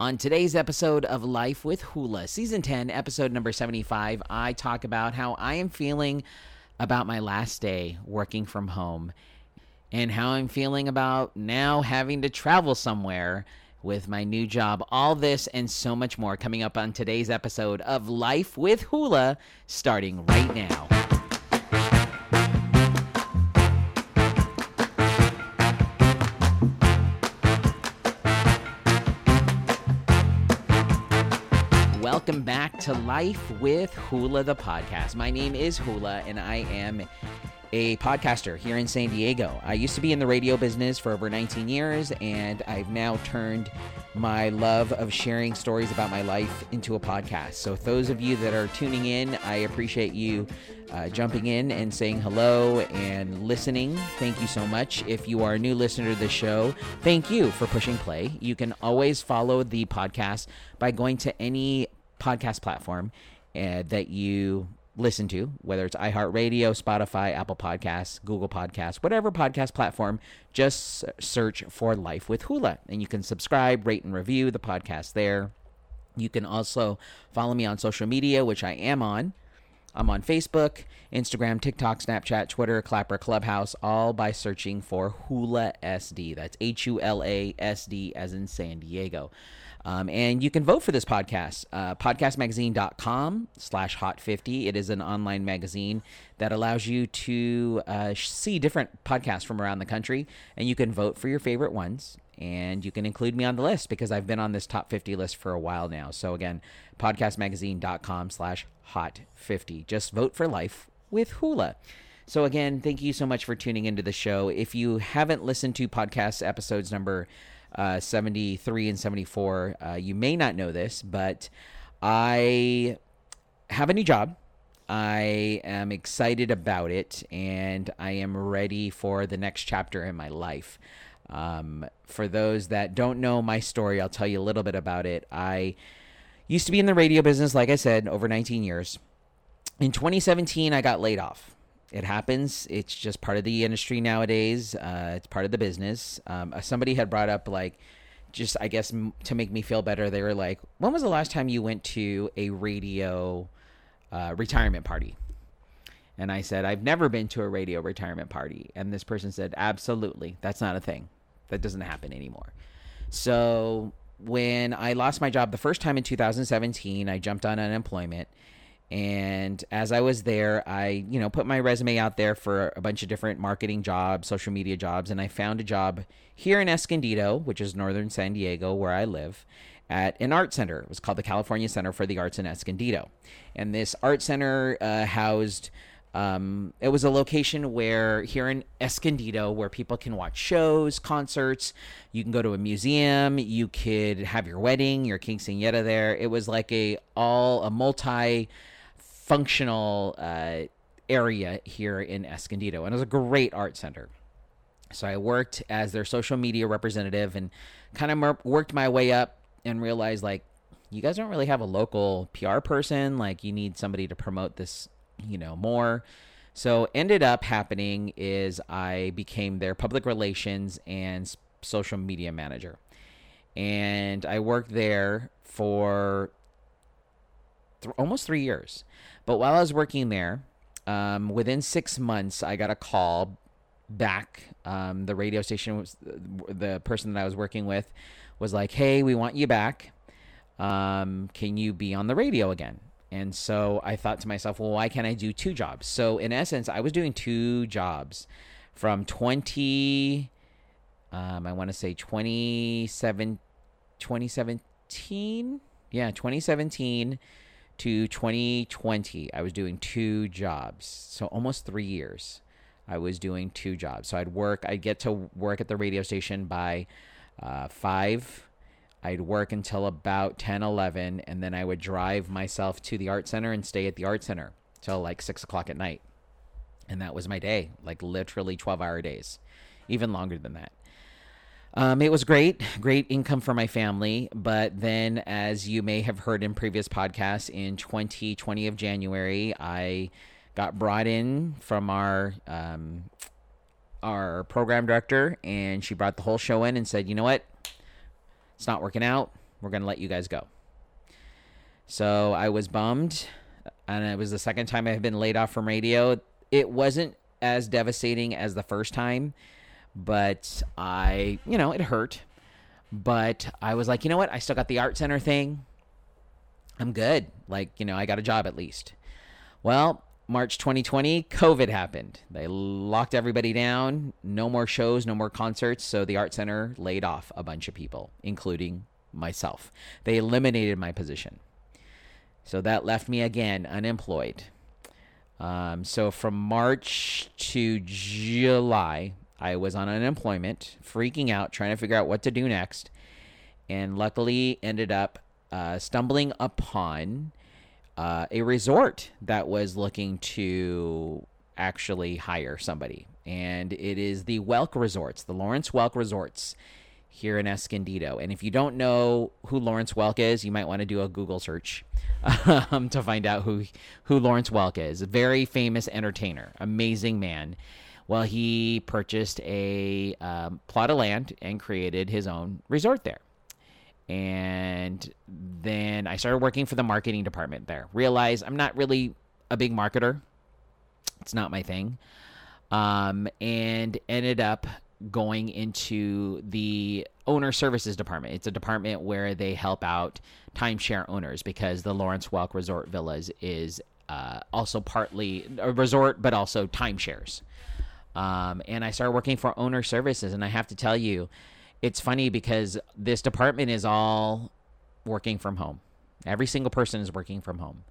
On today's episode of Life with Hula, season 10, episode number 75, I talk about how I am feeling about my last day working from home and how I'm feeling about now having to travel somewhere with my new job. All this and so much more coming up on today's episode of Life with Hula, starting right now. Welcome back to Life with Hula, the podcast. My name is Hula, and I am a podcaster here in San Diego. I used to be in the radio business for over 19 years, and I've now turned my love of sharing stories about my life into a podcast. So, those of you that are tuning in, I appreciate you uh, jumping in and saying hello and listening. Thank you so much. If you are a new listener to the show, thank you for pushing play. You can always follow the podcast by going to any podcast platform uh, that you listen to, whether it's iHeartRadio, Spotify, Apple Podcasts, Google Podcasts, whatever podcast platform, just search for Life with Hula. And you can subscribe, rate, and review the podcast there. You can also follow me on social media, which I am on. I'm on Facebook, Instagram, TikTok, Snapchat, Twitter, Clapper, Clubhouse, all by searching for Hula SD. That's H U L A S D as in San Diego. Um, and you can vote for this podcast, uh, podcastmagazine.com slash hot 50. It is an online magazine that allows you to uh, see different podcasts from around the country, and you can vote for your favorite ones. And you can include me on the list because I've been on this top 50 list for a while now. So again, podcastmagazine.com slash hot 50. Just vote for life with Hula. So again, thank you so much for tuning into the show. If you haven't listened to podcast episodes number uh, 73 and 74. Uh, you may not know this, but I have a new job. I am excited about it, and I am ready for the next chapter in my life. Um, for those that don't know my story, I'll tell you a little bit about it. I used to be in the radio business, like I said, over 19 years. In 2017, I got laid off it happens. It's just part of the industry nowadays. Uh, it's part of the business. Um, uh, somebody had brought up like, just I guess m- to make me feel better. They were like, "When was the last time you went to a radio uh, retirement party?" And I said, "I've never been to a radio retirement party." And this person said, "Absolutely, that's not a thing. That doesn't happen anymore." So when I lost my job the first time in 2017, I jumped on unemployment and as I was there, I, you know, put my resume out there for a bunch of different marketing jobs, social media jobs, and I found a job here in Escondido, which is northern San Diego, where I live, at an art center. It was called the California Center for the Arts in Escondido. And this art center uh, housed, um, it was a location where here in Escondido, where people can watch shows, concerts, you can go to a museum, you could have your wedding, your king quinceañera there. It was like a all a multi functional uh, area here in Escondido, and it was a great art center. So I worked as their social media representative and kind of worked my way up and realized like you guys don't really have a local PR person, like you need somebody to promote this, you know, more. So ended up happening is I became their public relations and social media manager. And I worked there for th- almost 3 years. But while I was working there, um, within six months, I got a call back. Um, the radio station was the person that I was working with was like, "Hey, we want you back. Um, can you be on the radio again?" And so I thought to myself, well, why can't I do two jobs? So in essence, I was doing two jobs from 20, um, I want to say 27, 2017. Yeah, 2017 to 2020, I was doing two jobs. So almost three years, I was doing two jobs. So I'd work, I'd get to work at the radio station by uh, five. I'd work until about 10, 11, and then I would drive myself to the art center and stay at the art center till like six o'clock at night. And that was my day, like literally 12 hour days, even longer than that. Um, it was great, great income for my family. But then, as you may have heard in previous podcasts, in 2020 of January, I got brought in from our um, our program director, and she brought the whole show in and said, "You know what? It's not working out. we're going to let you guys go. So I was bummed. And it was the second time I had been laid off from radio. It wasn't as devastating as the first time, but I, you know, it hurt. But I was like, you know what? I still got the art center thing. I'm good. Like, you know, I got a job at least. Well, March 2020, COVID happened. They locked everybody down. No more shows, no more concerts. So the Art Center laid off a bunch of people, including myself. They eliminated my position. So that left me again unemployed. Um, so from March to July, I was on unemployment, freaking out, trying to figure out what to do next. And luckily ended up uh, stumbling upon uh, a resort that was looking to actually hire somebody. And it is the Welk Resorts, the Lawrence Welk Resorts here in Escondido. And if you don't know who Lawrence Welk is, you might want to do a Google search um, to find out who who Lawrence Welk is. A very famous entertainer, amazing man. Well, he purchased a um, plot of land and created his own resort there and then I started working for the marketing department there. Realized I'm not really a big marketer. It's not my thing. Um, and ended up going into the owner services department. It's a department where they help out timeshare owners because the Lawrence Welk Resort Villas is uh, also partly a resort, but also timeshares. Um, and I started working for owner services, and I have to tell you, it's funny because this department is all working from home. Every single person is working from home.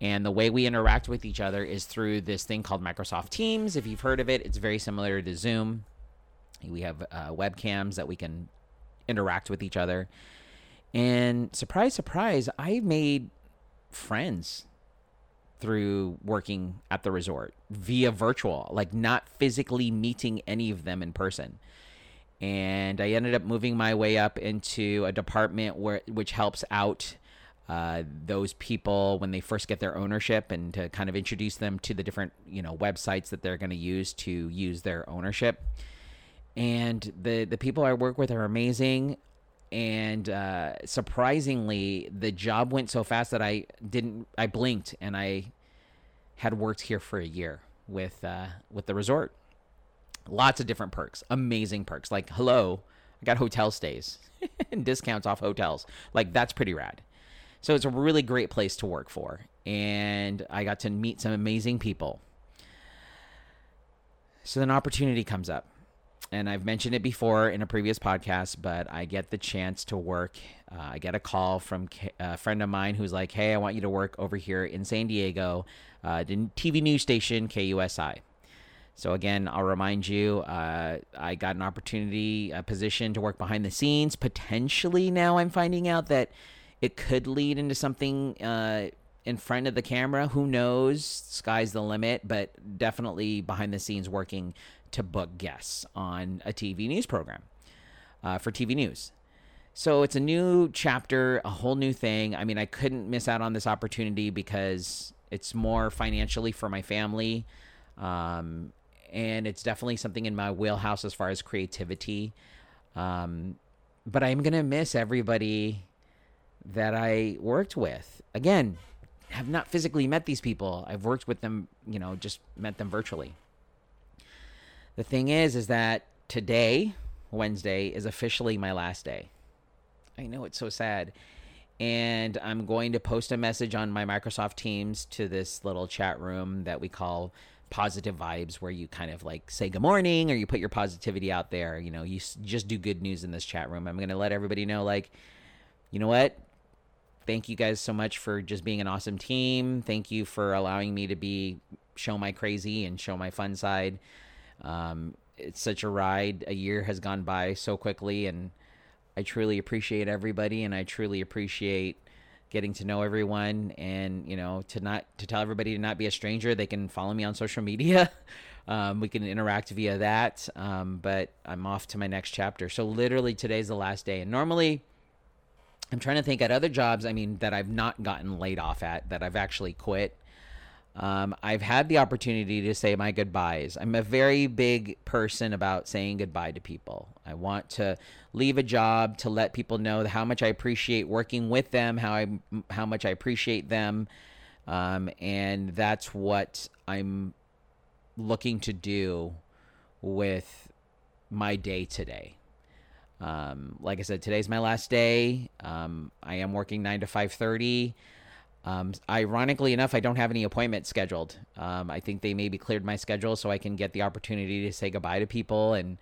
And the way we interact with each other is through this thing called Microsoft Teams. If you've heard of it, it's very similar to Zoom. We have uh, webcams that we can interact with each other. And surprise, surprise, I made friends through working at the resort via virtual, like not physically meeting any of them in person and I ended up moving my way up into a department where which helps out uh, those people when they first get their ownership and to kind of introduce them to the different you know websites that they're going to use to use their ownership. And the the people I work with are amazing, and uh, surprisingly, the job went so fast that I didn't I blinked and I had worked here for a year with uh, with the resort Lots of different perks, amazing perks. Like, hello, I got hotel stays and discounts off hotels. Like, that's pretty rad. So it's a really great place to work for. And I got to meet some amazing people. So then opportunity comes up. And I've mentioned it before in a previous podcast, but I get the chance to work. Uh, I get a call from a friend of mine who's like, Hey, I want you to work over here in San Diego, uh, the TV news station KUSI. So again, I'll remind you, uh, I got an opportunity, a position to work behind the scenes. Potentially, now I'm finding out that it could lead into something uh, in front of the camera. Who knows? Sky's the limit, but definitely behind the scenes working to book guests on a TV news program uh, for TV news. So it's a new chapter, a whole new thing. I mean, I couldn't miss out on this opportunity because it's more financially for my family. Um, and it's definitely something in my wheelhouse as far as creativity. Um, but I'm gonna miss everybody that I worked with. Again, have not physically met these people. I've worked with them, you know, just met them virtually. The thing is, is that today, Wednesday, is officially my last day. I know it's so sad. And I'm going to post a message on my Microsoft Teams to this little chat room that we call positive vibes where you kind of like say good morning or you put your positivity out there. You know, you just do good news in this chat room. I'm going to let everybody know, like, you know what? Thank you guys so much for just being an awesome team. Thank you for allowing me to be show my crazy and show my fun side. Um, it's such a ride. A year has gone by so quickly, and I truly appreciate everybody, and I truly appreciate getting to know everyone and you know to not to tell everybody to not be a stranger. They can follow me on social media. Um, we can interact via that. Um, but i'm off to my next chapter. So literally today's the last day. And normally i'm trying to think at other jobs i mean that i've not gotten laid off at that i've actually quit um, I've had the opportunity to say my goodbyes. I'm a very big person about saying goodbye to people. I want to leave a job to let people know how much I appreciate working with them, how I how much I appreciate them, um, and that's what I'm looking to do with my day today. Um, like I said, today's my last day. Um, I am working nine to five thirty. Um, ironically enough, I don't have any appointments scheduled. Um, I think they maybe cleared my schedule so I can get the opportunity to say goodbye to people and,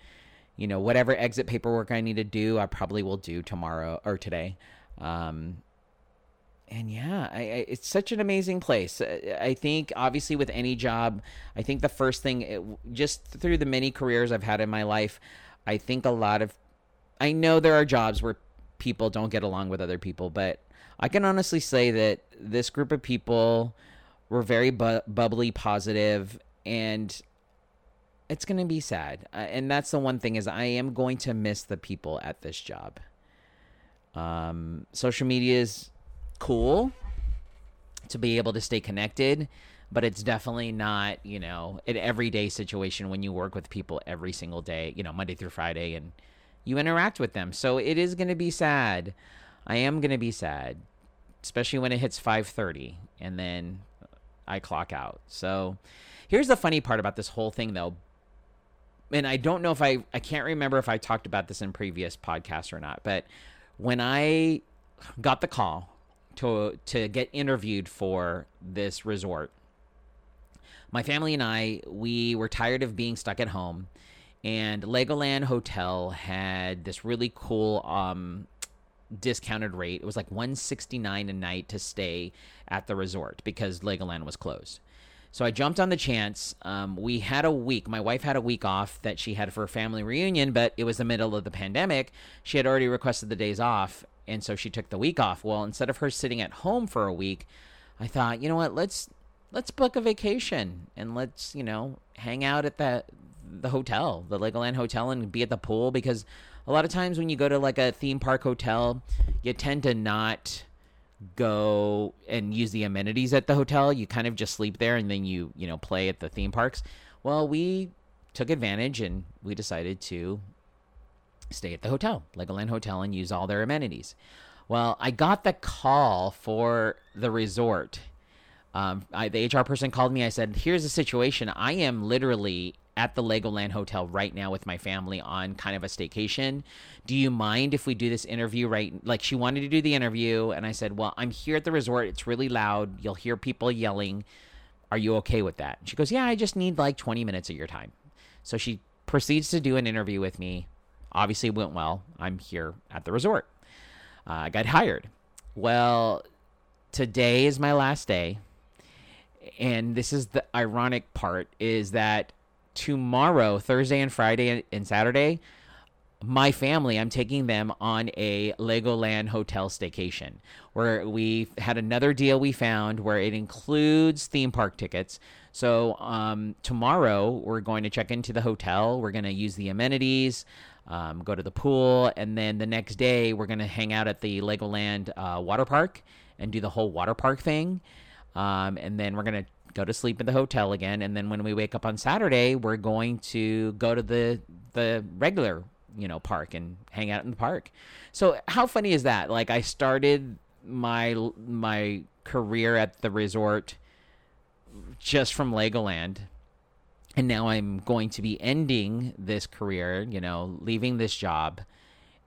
you know, whatever exit paperwork I need to do, I probably will do tomorrow or today. Um, and yeah, I, I, it's such an amazing place. I think, obviously, with any job, I think the first thing, it, just through the many careers I've had in my life, I think a lot of, I know there are jobs where people don't get along with other people, but I can honestly say that this group of people were very bu- bubbly, positive, and it's going to be sad. Uh, and that's the one thing is I am going to miss the people at this job. Um, social media is cool to be able to stay connected, but it's definitely not, you know, an everyday situation when you work with people every single day, you know, Monday through Friday and you interact with them. So it is going to be sad. I am going to be sad especially when it hits 5:30 and then I clock out. So here's the funny part about this whole thing though. And I don't know if I I can't remember if I talked about this in previous podcasts or not, but when I got the call to to get interviewed for this resort, my family and I we were tired of being stuck at home and Legoland Hotel had this really cool um discounted rate. It was like 169 a night to stay at the resort because Legoland was closed. So I jumped on the chance. Um, we had a week. My wife had a week off that she had for a family reunion, but it was the middle of the pandemic. She had already requested the days off, and so she took the week off. Well, instead of her sitting at home for a week, I thought, you know what? Let's let's book a vacation and let's you know hang out at the the hotel, the Legoland hotel, and be at the pool because a lot of times when you go to like a theme park hotel, you tend to not go and use the amenities at the hotel. You kind of just sleep there and then you, you know, play at the theme parks. Well, we took advantage and we decided to stay at the hotel, Legoland Hotel, and use all their amenities. Well, I got the call for the resort. Um, I, the HR person called me. I said, "Here's the situation. I am literally at the Legoland Hotel right now with my family on kind of a staycation. Do you mind if we do this interview right? Like she wanted to do the interview, and I said, Well, I'm here at the resort. It's really loud. You'll hear people yelling. Are you okay with that? She goes, Yeah, I just need like 20 minutes of your time. So she proceeds to do an interview with me. Obviously, went well. I'm here at the resort. Uh, I got hired. Well, today is my last day. And this is the ironic part is that tomorrow, Thursday and Friday and Saturday, my family, I'm taking them on a Legoland hotel staycation where we had another deal we found where it includes theme park tickets. So um, tomorrow we're going to check into the hotel. We're going to use the amenities, um, go to the pool, and then the next day we're going to hang out at the Legoland uh, water park and do the whole water park thing. Um, and then we're going to go to sleep at the hotel again, and then when we wake up on Saturday, we're going to go to the the regular you know park and hang out in the park. So how funny is that? Like I started my my career at the resort just from Legoland. And now I'm going to be ending this career, you know, leaving this job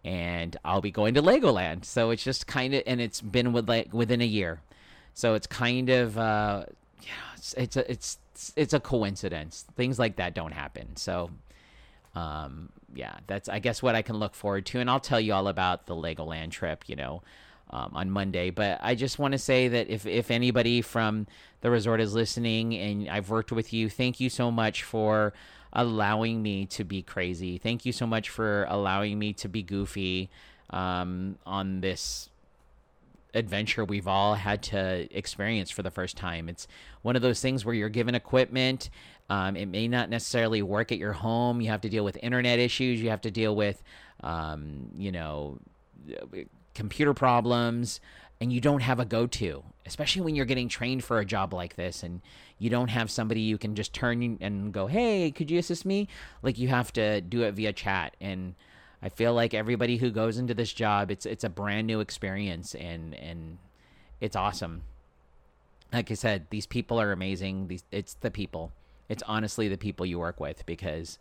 and I'll be going to Legoland. So it's just kind of and it's been with like within a year. So it's kind of uh it's it's a it's it's a coincidence. Things like that don't happen. So um yeah, that's I guess what I can look forward to and I'll tell you all about the Legoland trip, you know, um, on Monday. But I just want to say that if if anybody from the resort is listening and I've worked with you, thank you so much for allowing me to be crazy. Thank you so much for allowing me to be goofy um, on this adventure we've all had to experience for the first time. It's one of those things where you're given equipment. Um, it may not necessarily work at your home. You have to deal with internet issues. You have to deal with, um, you know, computer problems. and you don't have a go to, especially when you're getting trained for a job like this and you don't have somebody you can just turn and go, hey, could you assist me? Like you have to do it via chat. And I feel like everybody who goes into this job, it's it's a brand new experience and and it's awesome. Like I said, these people are amazing. These it's the people. It's honestly the people you work with because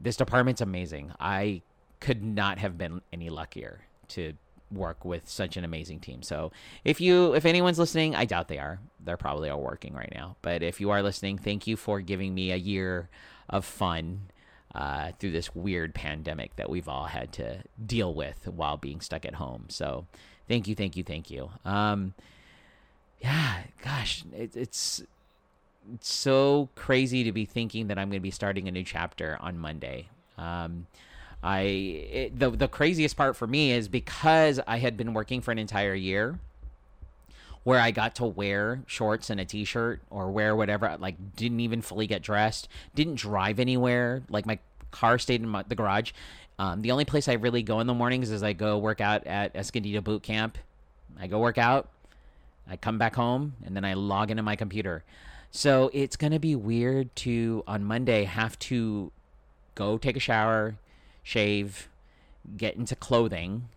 this department's amazing. I could not have been any luckier to work with such an amazing team. So if you if anyone's listening, I doubt they are. They're probably all working right now. But if you are listening, thank you for giving me a year of fun uh, through this weird pandemic that we've all had to deal with while being stuck at home. So thank you, thank you, thank you. Um, yeah, gosh, it, it's it's so crazy to be thinking that I'm going to be starting a new chapter on Monday. Um, I it, the the craziest part for me is because I had been working for an entire year where I got to wear shorts and a t-shirt or wear whatever like didn't even fully get dressed, didn't drive anywhere, like my car stayed in my, the garage. Um, the only place I really go in the mornings is I go work out at Escondido Boot Camp. I go work out, I come back home, and then I log into my computer. So it's gonna be weird to on Monday have to go take a shower, shave, get into clothing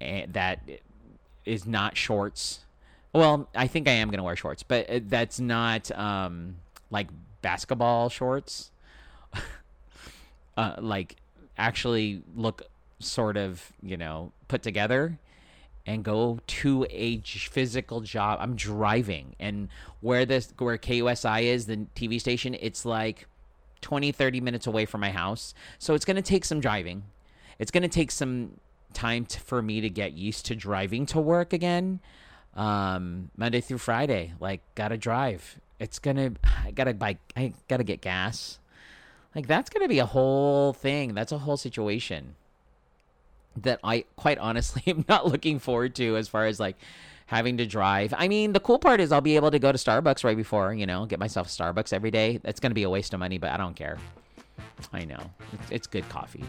eh, that is not shorts. Well, I think I am going to wear shorts, but uh, that's not um, like basketball shorts. uh, like actually look sort of, you know, put together and go to a physical job. I'm driving and where this where KUSI is, the TV station, it's like 20, 30 minutes away from my house. So it's going to take some driving. It's going to take some time to, for me to get used to driving to work again. Um, Monday through Friday, like, gotta drive. It's gonna, I gotta buy, I gotta get gas. Like, that's gonna be a whole thing. That's a whole situation that I quite honestly am not looking forward to as far as like having to drive. I mean, the cool part is I'll be able to go to Starbucks right before, you know, get myself Starbucks every day. That's going to be a waste of money, but I don't care. I know. It's, it's good coffee.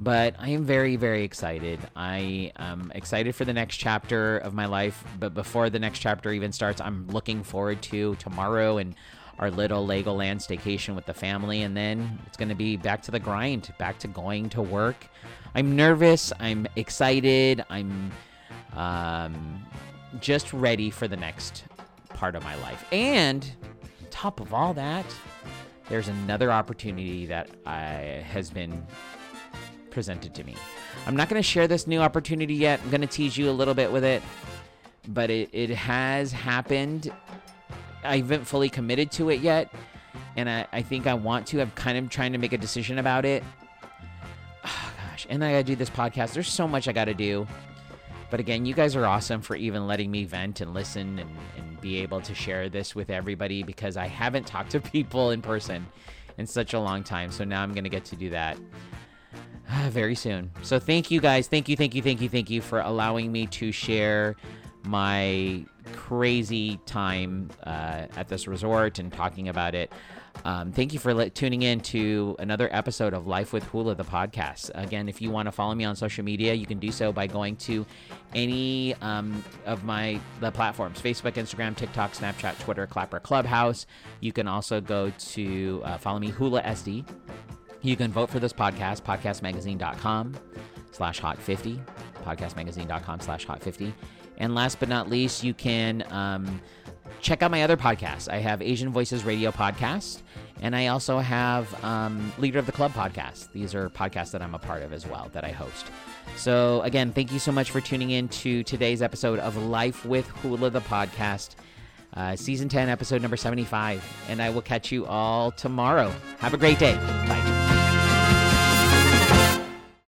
But I am very, very excited. I am excited for the next chapter of my life. But before the next chapter even starts, I'm looking forward to tomorrow and our little Legoland staycation with the family. And then it's going to be back to the grind, back to going to work. I'm nervous. I'm excited. I'm um, just ready for the next part of my life. And top of all that, there's another opportunity that I, has been presented to me. I'm not going to share this new opportunity yet. I'm going to tease you a little bit with it, but it, it has happened. I haven't fully committed to it yet, and I, I think I want to. I'm kind of trying to make a decision about it. Oh, gosh. And I got to do this podcast. There's so much I got to do. But again, you guys are awesome for even letting me vent and listen and, and be able to share this with everybody because I haven't talked to people in person in such a long time. So now I'm going to get to do that very soon. So thank you guys. Thank you, thank you, thank you, thank you for allowing me to share my crazy time uh, at this resort and talking about it. Um, thank you for le- tuning in to another episode of Life with Hula, the podcast. Again, if you want to follow me on social media, you can do so by going to any um, of my the platforms: Facebook, Instagram, TikTok, Snapchat, Twitter, Clapper, Clubhouse. You can also go to uh, follow me Hula SD. You can vote for this podcast, podcastmagazine.com slash hot 50, podcastmagazine.com slash hot 50. And last but not least, you can um, check out my other podcasts. I have Asian Voices Radio podcast, and I also have um, Leader of the Club podcast. These are podcasts that I'm a part of as well that I host. So, again, thank you so much for tuning in to today's episode of Life with Hula, the podcast, uh, season 10, episode number 75. And I will catch you all tomorrow. Have a great day.